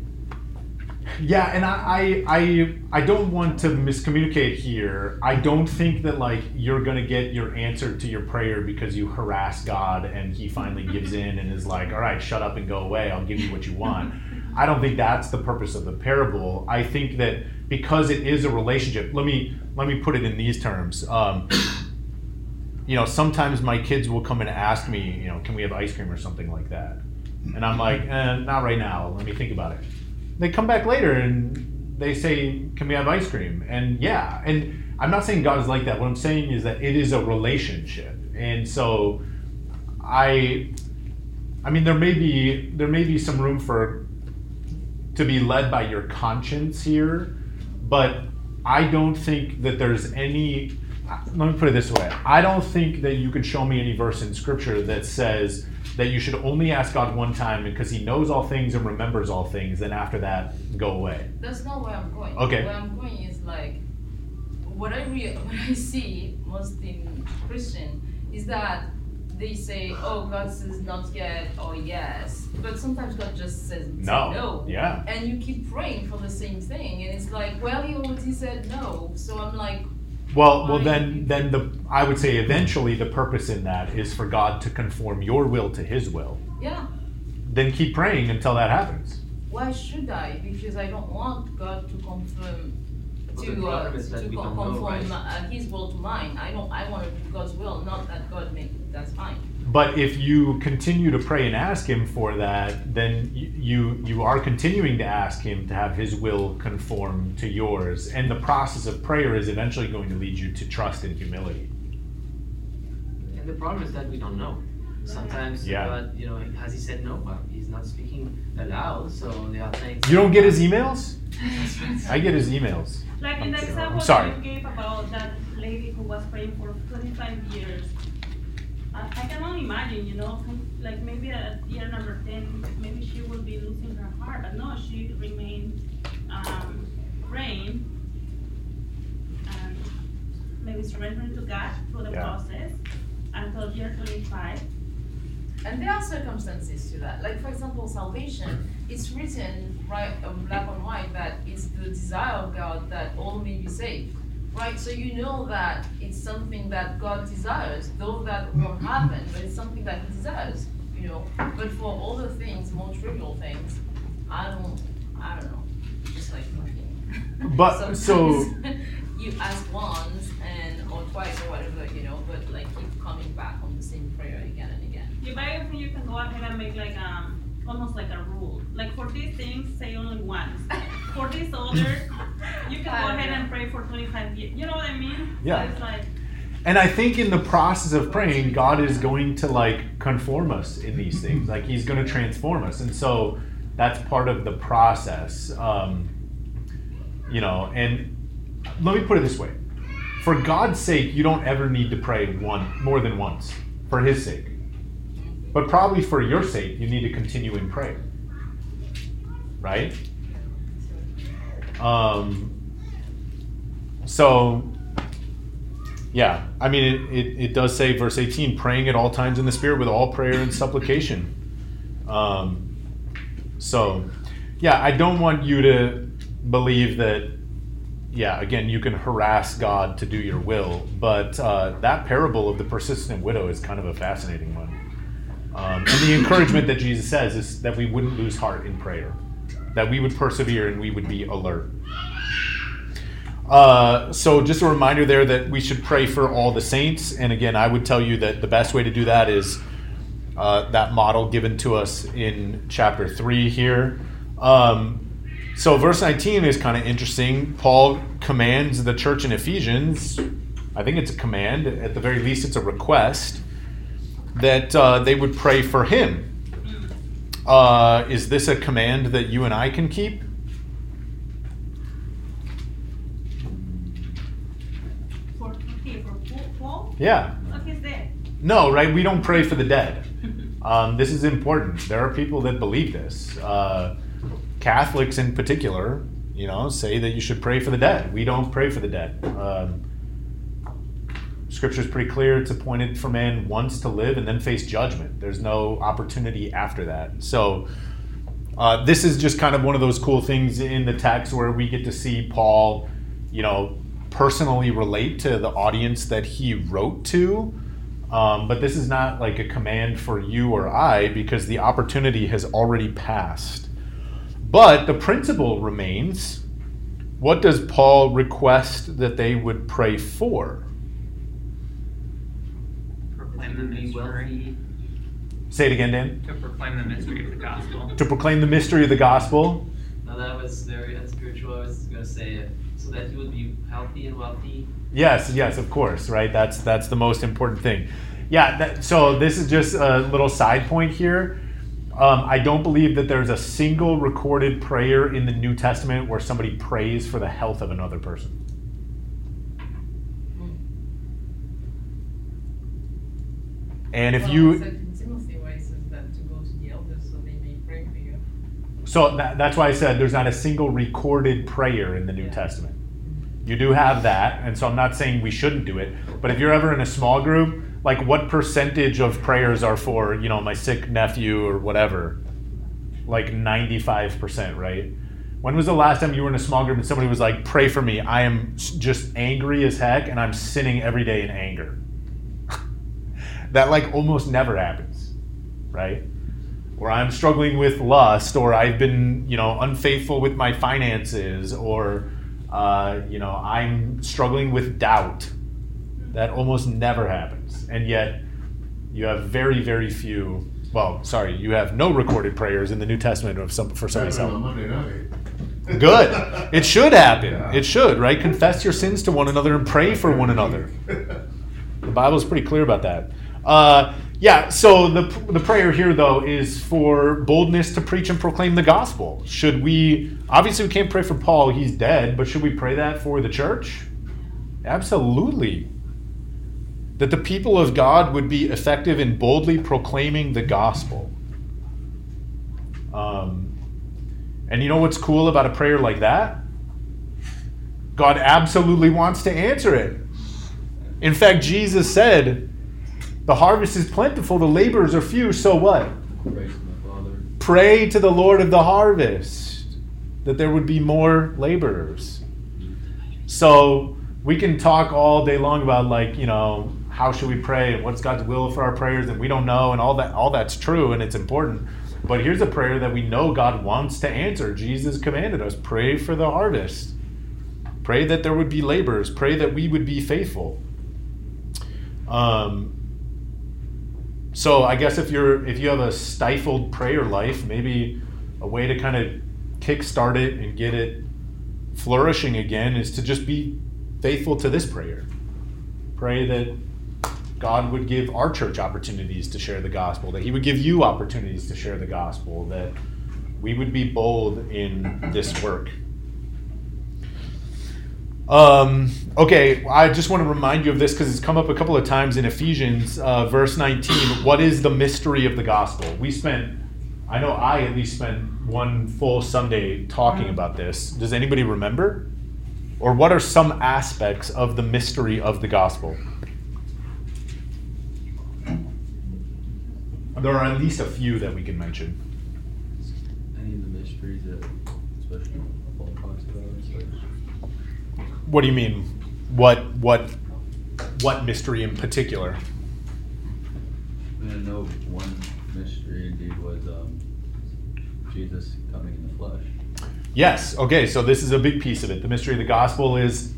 Yeah, and I, I I I don't want to miscommunicate here. I don't think that like you're gonna get your answer to your prayer because you harass God and He finally gives in and is like, "All right, shut up and go away. I'll give you what you want." I don't think that's the purpose of the parable. I think that because it is a relationship. Let me let me put it in these terms. Um, you know, sometimes my kids will come and ask me, you know, can we have ice cream or something like that, and I'm like, eh, not right now. Let me think about it they come back later and they say, "Can we have ice cream?" And yeah, and I'm not saying God is like that. What I'm saying is that it is a relationship, and so I, I mean, there may be there may be some room for to be led by your conscience here, but I don't think that there's any. Let me put it this way: I don't think that you can show me any verse in Scripture that says that you should only ask God one time because He knows all things and remembers all things. Then after that, go away. That's not where I'm going. Okay. Where I'm going is like what I re- what I see most in Christian is that they say, "Oh, God says not yet" or "yes," but sometimes God just says No. no. Yeah. And you keep praying for the same thing, and it's like, well, He already said no. So I'm like, Well, well, then, then the I would say eventually the purpose in that is for God to conform your will to His will. yeah. Then keep praying until that happens. Why should I? Because I don't want God to confirm to uh, problem is that to we know, conform right? uh, His will to mine. I don't. I want to do God's will, not that God make it. That's fine. But if you continue to pray and ask Him for that, then you you are continuing to ask Him to have His will conform to yours, and the process of prayer is eventually going to lead you to trust and humility. And the problem is that we don't know. Sometimes Yeah. God, you know, has He said no? Well, He's not speaking aloud, so there are things. You don't get His emails? I get His emails. Like in the example sorry. you gave about that lady who was praying for 25 years. I, I can only imagine, you know, like maybe at year number 10, maybe she will be losing her heart, but no, she remained um, praying and maybe surrendering to God through the Yeah. process until year 25. And there are circumstances to that. Like for example, salvation. It's written right um, black on white that it's the desire of God that all may be saved. Right. So you know that it's something that God desires, though that won't happen, but it's something that He desires. You know. But for other things, more trivial things, I don't. I don't know. Just like nothing. But- so- you ask once and or twice or whatever, you know, but like keep coming back on the same prayer again and again. If I think you can go ahead and make like um almost like a rule. Like for these things, say only once. For these others, you can go ahead and pray for 25 years. You know what I mean? Yeah. So it's like And I think in the process of praying, God is going to like conform us in these things. Like He's going to transform us, and so that's part of the process. Um, you know, and let me put it this way: for God's sake, you don't ever need to pray one more than once for His sake. But probably for your sake, you need to continue in prayer. Right? Um, so yeah, I mean, it, it, it does say, verse 18, praying at all times in the Spirit with all prayer and supplication. Um, so, yeah, I don't want you to believe that, yeah, again, you can harass God to do your will, but uh, that parable of the persistent widow is kind of a fascinating one. Um, and the encouragement that Jesus says is that we wouldn't lose heart in prayer, that we would persevere and we would be alert. Uh, so just a reminder there that we should pray for all the saints. And again, I would tell you that the best way to do that is uh, that model given to us in chapter three here. Um, so verse 19 is kind of interesting. Paul commands the church in Ephesians. I think it's a command. At the very least, it's a request that uh, they would pray for him. Uh, is this a command that you and I can keep? For, okay, for Paul- Yeah. look, he's dead. No, right? We don't pray for the dead. Um, this is important. There are people that believe this. Uh, Catholics, in particular, you know, say that you should pray for the dead. We don't pray for the dead. Um, Scripture is pretty clear. It's appointed for man once to live and then face judgment. There's no opportunity after that. So, uh, this is just kind of one of those cool things in the text where we get to see Paul, you know, personally relate to the audience that he wrote to. Um, but this is not like a command for you or I because the opportunity has already passed. But the principle remains what does Paul request that they would pray for? Proclaim the To mystery. wealthy, Say it again, Dan. To proclaim the mystery of the gospel. To proclaim the mystery of the gospel. no, that was very unspiritual, I was gonna say it, so that you would be healthy and wealthy. Yes, yes, of course, right? That's that's the most important thing. Yeah. That, so this is just a little side point here. Um, I don't believe that there's a single recorded prayer in the New Testament where somebody prays for the health of another person. And if Well, you it's like in Timothy where it says that to go to the elders so they may pray for you. So that, that's why I said there's not a single recorded prayer in the New Yeah. Testament. You do have that, and so I'm not saying we shouldn't do it. But if you're ever in a small group, like what percentage of prayers are for, you know, my sick nephew or whatever? Like 95%, right? When was the last time you were in a small group and somebody was like, pray for me? I am just angry as heck and I'm sinning every day in anger. That like almost never happens, right? Where I'm struggling with lust, or I've been, you know, unfaithful with my finances, or, uh, you know, I'm struggling with doubt. That almost never happens. And yet, you have very, very few, well, sorry, you have no recorded prayers in the New Testament of some, for somebody's help. Good. It should happen. Yeah. It should, right? Confess your sins to one another and pray for one another. The Bible is pretty clear about that. Uh, yeah, so the, the prayer here, though, is for boldness to preach and proclaim the gospel. Should we, obviously, we can't pray for Paul, he's dead, but should we pray that for the church? Absolutely. That the people of God would be effective in boldly proclaiming the gospel. Um, and you know what's cool about a prayer like that? God absolutely wants to answer it. In fact, Jesus said, The harvest is plentiful, the laborers are few, so what? My Father. Pray to the Lord of the harvest that there would be more laborers. So we can talk all day long about like, you know, how should we pray and what's God's will for our prayers and we don't know and all that all that's true and it's important. But here's a prayer that we know God wants to answer. Jesus commanded us, pray for the harvest. Pray that there would be laborers. Pray that we would be faithful. Um, so I guess if you're if you have a stifled prayer life, maybe a way to kind of kickstart it and get it flourishing again is to just be faithful to this prayer. Pray that God would give our church opportunities to share the gospel, that He would give you opportunities to share the gospel, that we would be bold in this work. Um, okay, I just want to remind you of this because it's come up a couple of times in Ephesians, uh, verse 19. What is the mystery of the gospel? We spent, I know I at least spent one full Sunday talking about this. Does anybody remember? Or what are some aspects of the mystery of the gospel? There are at least a few that we can mention. Any of the mysteries that, especially Paul talks about and such. What do you mean? What what what mystery in particular? I know one mystery indeed was um, Jesus coming in the flesh. Yes. Okay. So this is a big piece of it. The mystery of the gospel is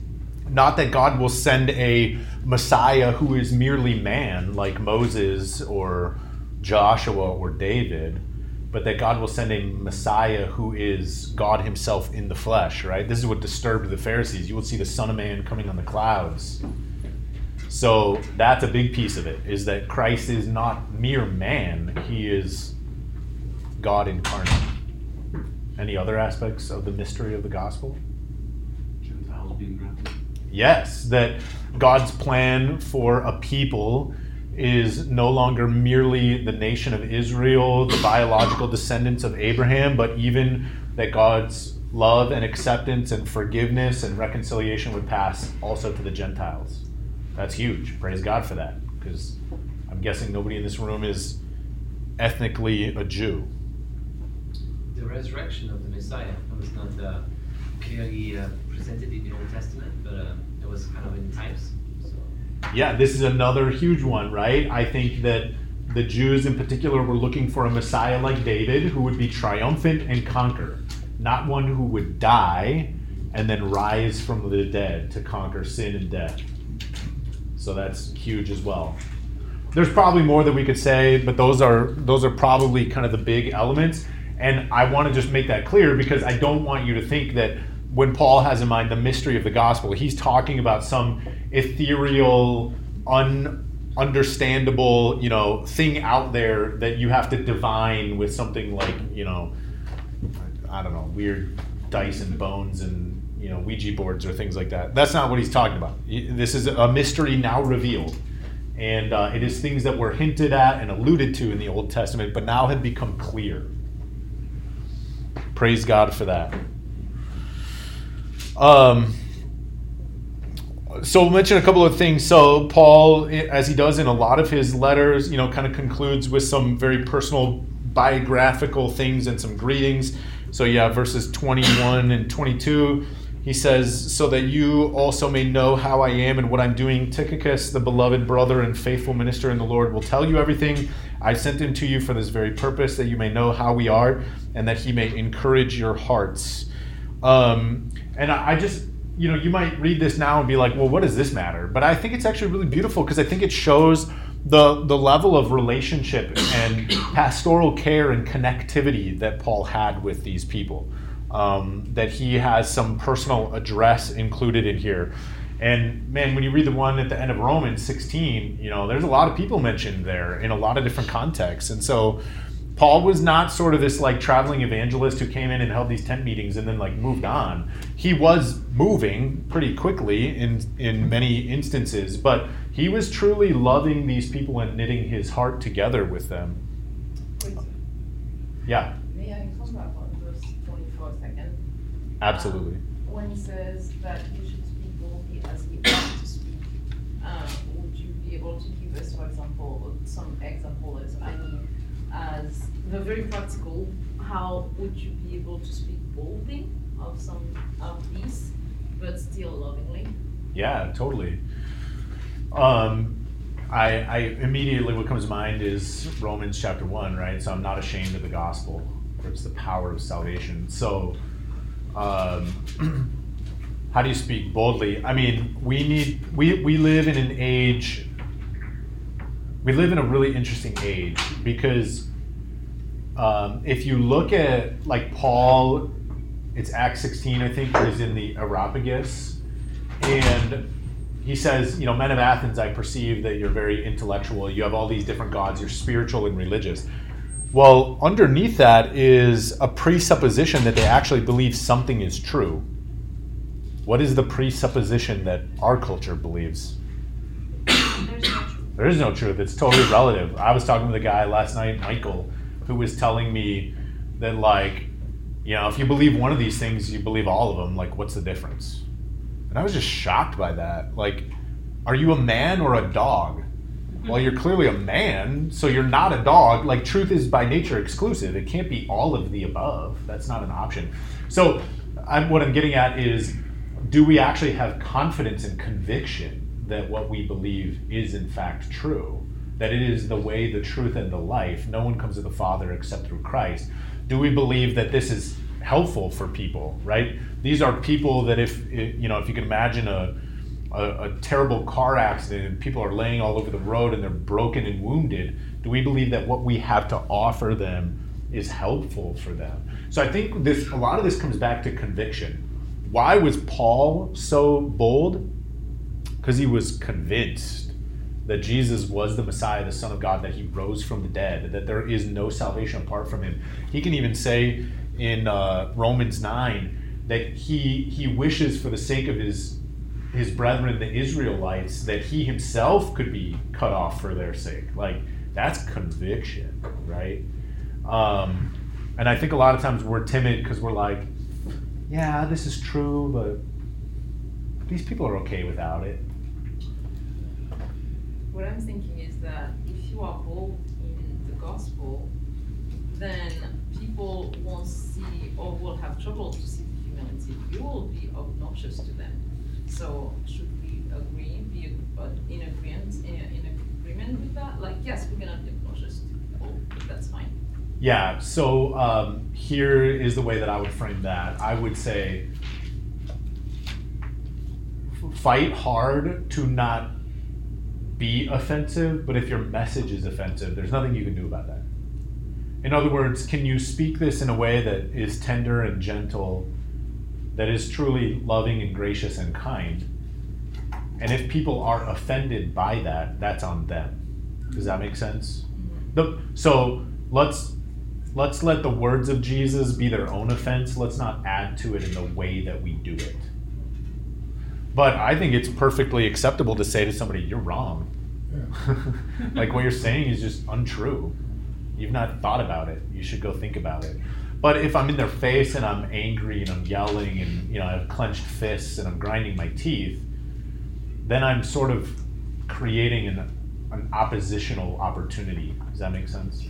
not that God will send a Messiah who is merely man, like Moses or Joshua or David, but that God will send a Messiah who is God Himself in the flesh, right? This is what disturbed the Pharisees. You will see the Son of Man coming on the clouds. So that's a big piece of it, is that Christ is not mere man, He is God incarnate. Any other aspects of the mystery of the gospel? Gentiles being grafted. Yes, that God's plan for a people is no longer merely the nation of Israel, the biological descendants of Abraham, but even that God's love and acceptance and forgiveness and reconciliation would pass also to the Gentiles. That's huge. Praise God for that, because I'm guessing nobody in this room is ethnically a Jew. The resurrection of the Messiah was not uh, clearly uh, presented in the Old Testament, but uh, it was kind of in types. Yeah, this is another huge one, right? I think that the Jews in particular were looking for a Messiah like David who would be triumphant and conquer, not one who would die and then rise from the dead to conquer sin and death. So that's huge as well. There's probably more that we could say, but those are those are probably kind of the big elements. And I want to just make that clear because I don't want you to think that when Paul has in mind the mystery of the gospel, he's talking about some ethereal, ununderstandable, you know, thing out there that you have to divine with something like, you know, I don't know, weird dice and bones and you know Ouija boards or things like that. That's not what he's talking about. This is a mystery now revealed, and uh, it is things that were hinted at and alluded to in the Old Testament, but now have become clear. Praise God for that. Um, so we'll mention a couple of things. So Paul, as he does in a lot of his letters, you know, kind of concludes with some very personal biographical things and some greetings. So yeah, verses 21 and 22. He says, So that you also may know how I am and what I'm doing, Tychicus, the beloved brother and faithful minister in the Lord, will tell you everything. I sent him to you for this very purpose, that you may know how we are and that he may encourage your hearts. Um, and I, I just, you know, you might read this now and be like, well, what does this matter? But I think it's actually really beautiful because I think it shows the the level of relationship and pastoral care and connectivity that Paul had with these people. Um, that he has some personal address included in here. And man, when you read the one at the end of Romans 16, you know, there's a lot of people mentioned there in a lot of different contexts. And so Paul was not sort of this like traveling evangelist who came in and held these tent meetings and then like moved on. He was moving pretty quickly in in many instances, but he was truly loving these people and knitting his heart together with them. Wait, Yeah, may I come back on verse twenty for a second? absolutely. When he says that he should speak boldly as he ought to speak, uh, would you be able to give us, for example, some example as, I mean, as the very practical, how would you be able to speak boldly of some of these, but still lovingly? Yeah, totally. Um, I, I immediately what comes to mind is Romans chapter one, right? So I'm not ashamed of the gospel, for it's the power of salvation. So, um, how do you speak boldly? I mean, we need we we live in an age. We live in a really interesting age because um, if you look at like Paul, it's Acts 16, I think, is in the Areopagus, and he says, you know, men of Athens, I perceive that you're very intellectual. You have all these different gods. You're spiritual and religious. Well, underneath that is a presupposition that they actually believe something is true. What is the presupposition that our culture believes? There's no truth. There is no truth. It's totally relative. I was talking with a guy last night, Michael, who was telling me that, like, you know, if you believe one of these things, you believe all of them. Like, what's the difference? And I was just shocked by that. Like, are you a man or a dog? Well, you're clearly a man, so you're not a dog. Like, truth is by nature exclusive. It can't be all of the above. That's not an option. So, I'm, what I'm getting at is do we actually have confidence and conviction that what we believe is in fact true? That it is the way, the truth, and the life. No one comes to the Father except through Christ. Do we believe that this is helpful for people, right? These are people that if, you know, if you can imagine a, a, a terrible car accident and people are laying all over the road and they're broken and wounded, do we believe that what we have to offer them is helpful for them? So I think this a lot of this comes back to conviction. Why was Paul so bold? Because he was convinced that Jesus was the Messiah, the Son of God, that he rose from the dead, that there is no salvation apart from him. He can even say in uh, Romans 9 that he, he wishes for the sake of his, his brethren, the Israelites, that he himself could be cut off for their sake. Like, that's conviction, right? Um, and I think a lot of times we're timid because we're like, yeah, this is true, but these people are okay without it. What I'm thinking is that if you are bold in the gospel, then people won't see or will have trouble to see the humility. You will be obnoxious to them. So should we agree, be uh, in agreement, in, in agreement with that? Like, yes, we're gonna be obnoxious to people, but that's fine. Yeah, so um, here is the way that I would frame that. I would say fight hard to not be offensive, but if your message is offensive, there's nothing you can do about that. In other words, can you speak this in a way that is tender and gentle, that is truly loving and gracious and kind? And if people are offended by that, that's on them. Does that make sense? Mm-hmm. The, so let's let's let the words of Jesus be their own offense. Let's not add to it in the way that we do it. But I think it's perfectly acceptable to say to somebody, "You're wrong." Yeah. like what you're saying is just untrue. You've not thought about it. You should go think about it. But if I'm in their face and I'm angry and I'm yelling and you know I have clenched fists and I'm grinding my teeth, then I'm sort of creating an an oppositional opportunity. Does that make sense?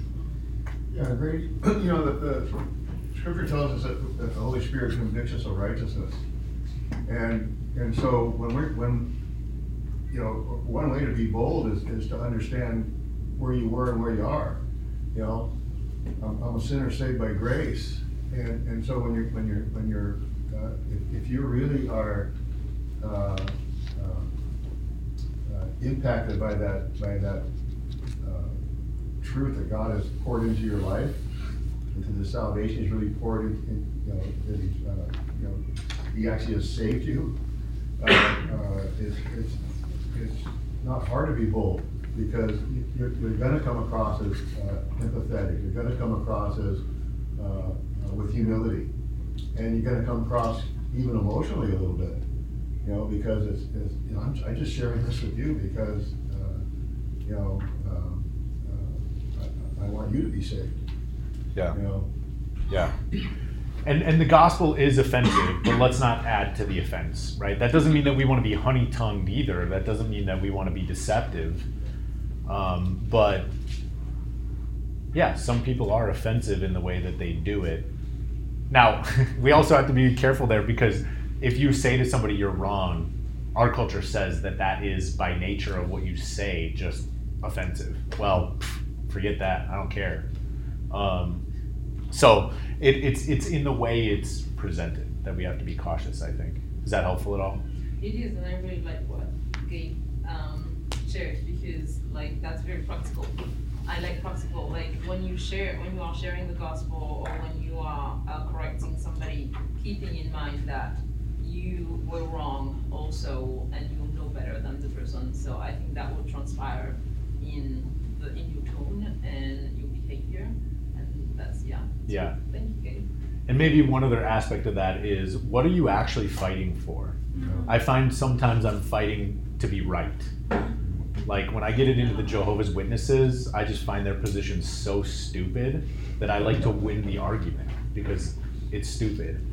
Yeah, I agree. You know, the, the scripture tells us that, that the Holy Spirit convicts us of righteousness. And, and so when we're, when, you know, one way to be bold is, is to understand where you were and where you are. You know, I'm, I'm a sinner saved by grace. And, and so when you're, when you're, when you're, uh, if, if you really are, uh, uh, uh, impacted by that, by that, uh, truth that God has poured into your life, into the salvation He's really poured in, in you know, that He's, uh, you know, He actually has saved you. Uh, uh, it's, it's, it's not hard to be bold because you- you're, you're gonna come across as uh, empathetic, you're gonna come across as, uh, uh, with humility. And you're gonna come across even emotionally a little bit, you know, because it's, it's, you know, I'm, I'm just sharing this with you because, uh, you know, um, uh, I, I want you to be saved, Yeah. you know? Yeah. And and the gospel is offensive, but let's not add to the offense, right? That doesn't mean that we want to be honey tongued either. That doesn't mean that we want to be deceptive. Um, but yeah, some people are offensive in the way that they do it. Now, we also have to be careful there because if you say to somebody you're wrong, our culture says that that is by nature of what you say just offensive. Well, forget that. I don't care. Um, so it, it's it's in the way it's presented that we have to be cautious. I think. Is that helpful at all? It is, and I really like what Gabe um, shared because like that's very practical. I like practical. Like when you share, when you are sharing the gospel, or when you are uh, correcting somebody, keeping in mind that you were wrong also, and you know better than the person. So I think that will transpire in the in your tone and your behavior, and that's yeah. Yeah. Thank you. And maybe one other aspect of that is what are you actually fighting for? Mm-hmm. I find sometimes I'm fighting to be right. Like when I get it into the Jehovah's Witnesses, I just find their position so stupid that I like to win the argument because it's stupid.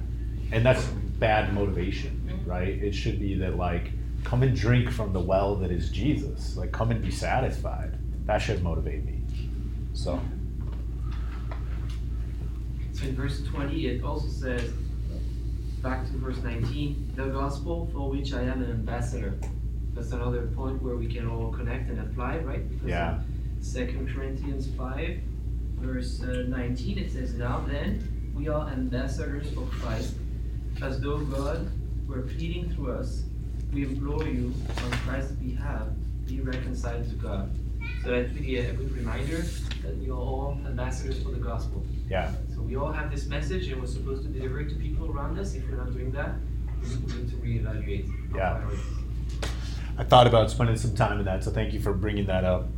And that's bad motivation, mm-hmm. right? It should be that like come and drink from the well that is Jesus. Like come and be satisfied. That should motivate me. So So in verse twenty, it also says, back to verse nineteen, the gospel for which I am an ambassador. That's another point where we can all connect and apply, right? Because Yeah. Second Corinthians five, verse uh, nineteen, it says, now then, we are ambassadors for Christ, as though God were pleading through us. we implore you on Christ's behalf, be reconciled to God. So that's really a good reminder that we are all ambassadors for the gospel. Yeah. We all have this message and we're supposed to deliver it to people around us. If we're not doing that, we need to reevaluate Yeah. priorities. I thought about spending some time in that, so thank you for bringing that up.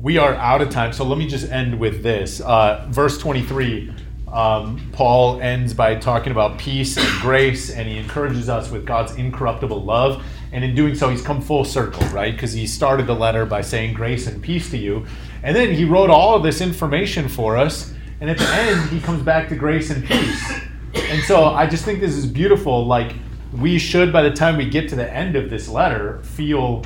We are out of time, so let me just end with this. Uh, verse 23, um, Paul ends by talking about peace and grace, and he encourages us with God's incorruptible love. And in doing so, he's come full circle, right? Because he started the letter by saying grace and peace to you. And then he wrote all of this information for us. And at the end, he comes back to grace and peace. And so I just think this is beautiful. Like, we should, by the time we get to the end of this letter, feel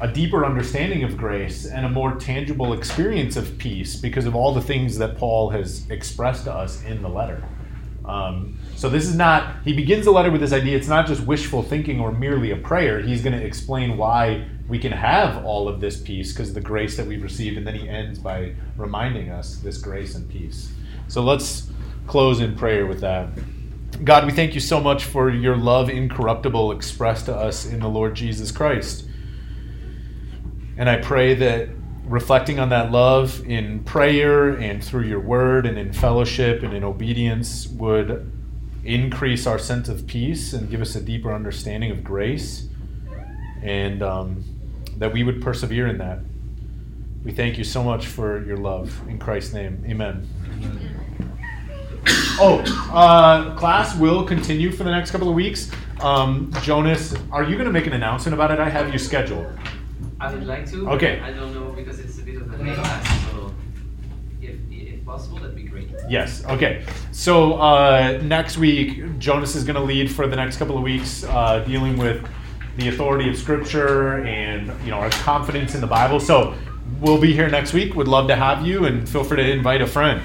a deeper understanding of grace and a more tangible experience of peace because of all the things that Paul has expressed to us in the letter. Um, so this is not, he begins the letter with this idea, it's not just wishful thinking or merely a prayer. He's going to explain why we can have all of this peace because the grace that we've received. And then he ends by reminding us this grace and peace. So let's close in prayer with that. God, we thank you so much for your love incorruptible expressed to us in the Lord Jesus Christ. And I pray that reflecting on that love in prayer and through your word and in fellowship and in obedience would increase our sense of peace and give us a deeper understanding of grace, and um, that we would persevere in that. We thank you so much for your love. In Christ's name, amen. Oh, uh, class will continue for the next couple of weeks. Um, Jonas, are you going to make an announcement about it? I have you scheduled. I would like to. Okay. I don't know because it's a bit of a late class, so if, if possible, that'd be great. Yes. Okay. So uh, next week, Jonas is going to lead for the next couple of weeks, uh, dealing with the authority of Scripture and you know our confidence in the Bible. So we'll be here next week. Would love to have you, and feel free to invite a friend.